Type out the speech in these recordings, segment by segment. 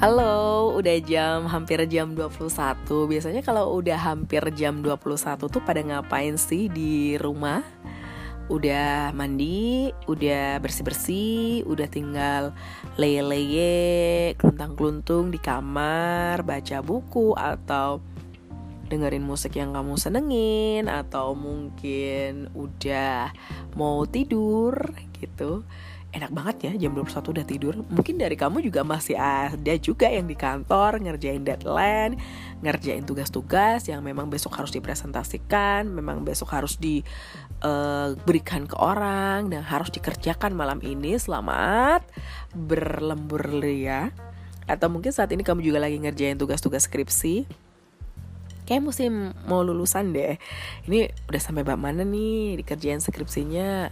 Halo, udah jam hampir jam 21 Biasanya kalau udah hampir jam 21 tuh pada ngapain sih di rumah? Udah mandi, udah bersih-bersih, udah tinggal leye-leye, keluntang-keluntung di kamar, baca buku atau dengerin musik yang kamu senengin atau mungkin udah mau tidur gitu enak banget ya jam 21 udah tidur. Mungkin dari kamu juga masih ada juga yang di kantor Ngerjain deadline Ngerjain tugas-tugas yang memang besok harus dipresentasikan Memang besok harus diberikan uh, ke orang Dan harus dikerjakan malam ini. Selamat berlembur ya Atau mungkin saat ini kamu juga lagi ngerjain tugas-tugas skripsi. Kayak musim mau lulusan deh. Ini udah sampai bab mana nih dikerjain skripsinya?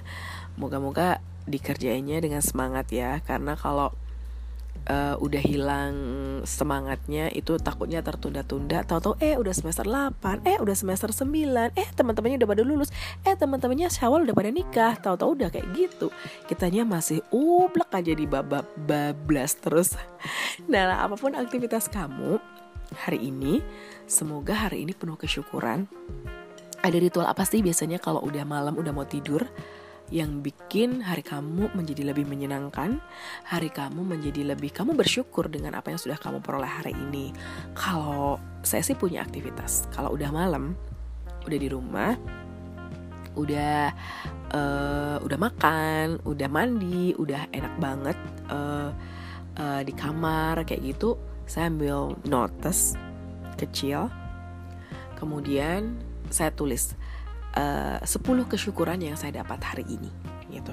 Moga-moga dikerjainnya dengan semangat ya. Karena kalau uh, udah hilang semangatnya itu takutnya tertunda-tunda. Tahu-tahu eh udah semester 8 eh udah semester 9 eh teman-temannya udah pada lulus eh teman-temannya Syawal udah pada nikah. Tahu-tahu udah kayak gitu. Kitanya masih ublek aja di babak bablas terus. Nah apa pun aktivitas kamu hari ini semoga hari ini penuh kesyukuran. Ada ritual apa sih biasanya kalau udah malam udah mau tidur yang bikin hari kamu menjadi lebih menyenangkan, hari kamu menjadi lebih kamu bersyukur dengan apa yang sudah kamu peroleh hari ini. Kalau saya sih punya aktivitas, kalau udah malam, udah di rumah, udah uh, udah makan, udah mandi, udah enak banget uh, uh, di kamar kayak gitu, saya ambil notes kecil, kemudian saya tulis uh, 10 kesyukuran yang saya dapat hari ini gitu.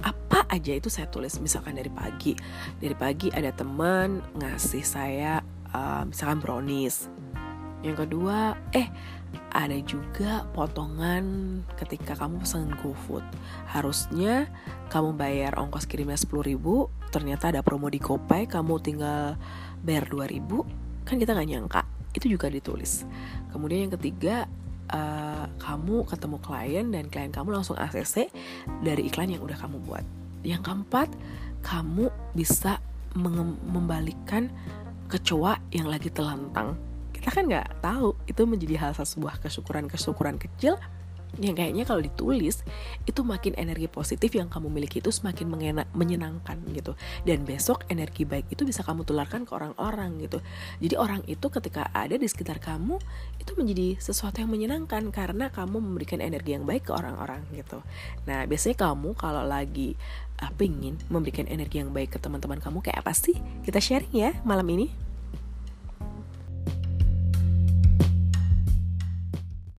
Apa aja itu saya tulis misalkan dari pagi. Dari pagi ada teman ngasih saya uh, misalkan brownies. Yang kedua eh ada juga potongan ketika kamu pesan GoFood harusnya kamu bayar ongkos kirimnya 10 ribu ternyata ada promo di GoPay kamu tinggal bayar 2 ribu kan kita nggak nyangka. Itu juga ditulis. Kemudian yang ketiga uh, kamu ketemu klien dan klien kamu langsung ACC dari iklan yang udah kamu buat. Yang keempat, kamu bisa membalikan kecoa yang lagi telantang. Kita kan nggak tahu itu menjadi hal sebuah kesyukuran-kesyukuran kecil yang kayaknya kalau ditulis itu makin energi positif yang kamu miliki itu semakin mengenak, menyenangkan gitu. Dan besok energi baik itu bisa kamu tularkan ke orang-orang gitu. Jadi orang itu ketika ada di sekitar kamu itu menjadi sesuatu yang menyenangkan karena kamu memberikan energi yang baik ke orang-orang gitu. Nah biasanya kamu kalau lagi uh, pingin memberikan energi yang baik ke teman-teman kamu kayak apa sih? Kita sharing ya malam ini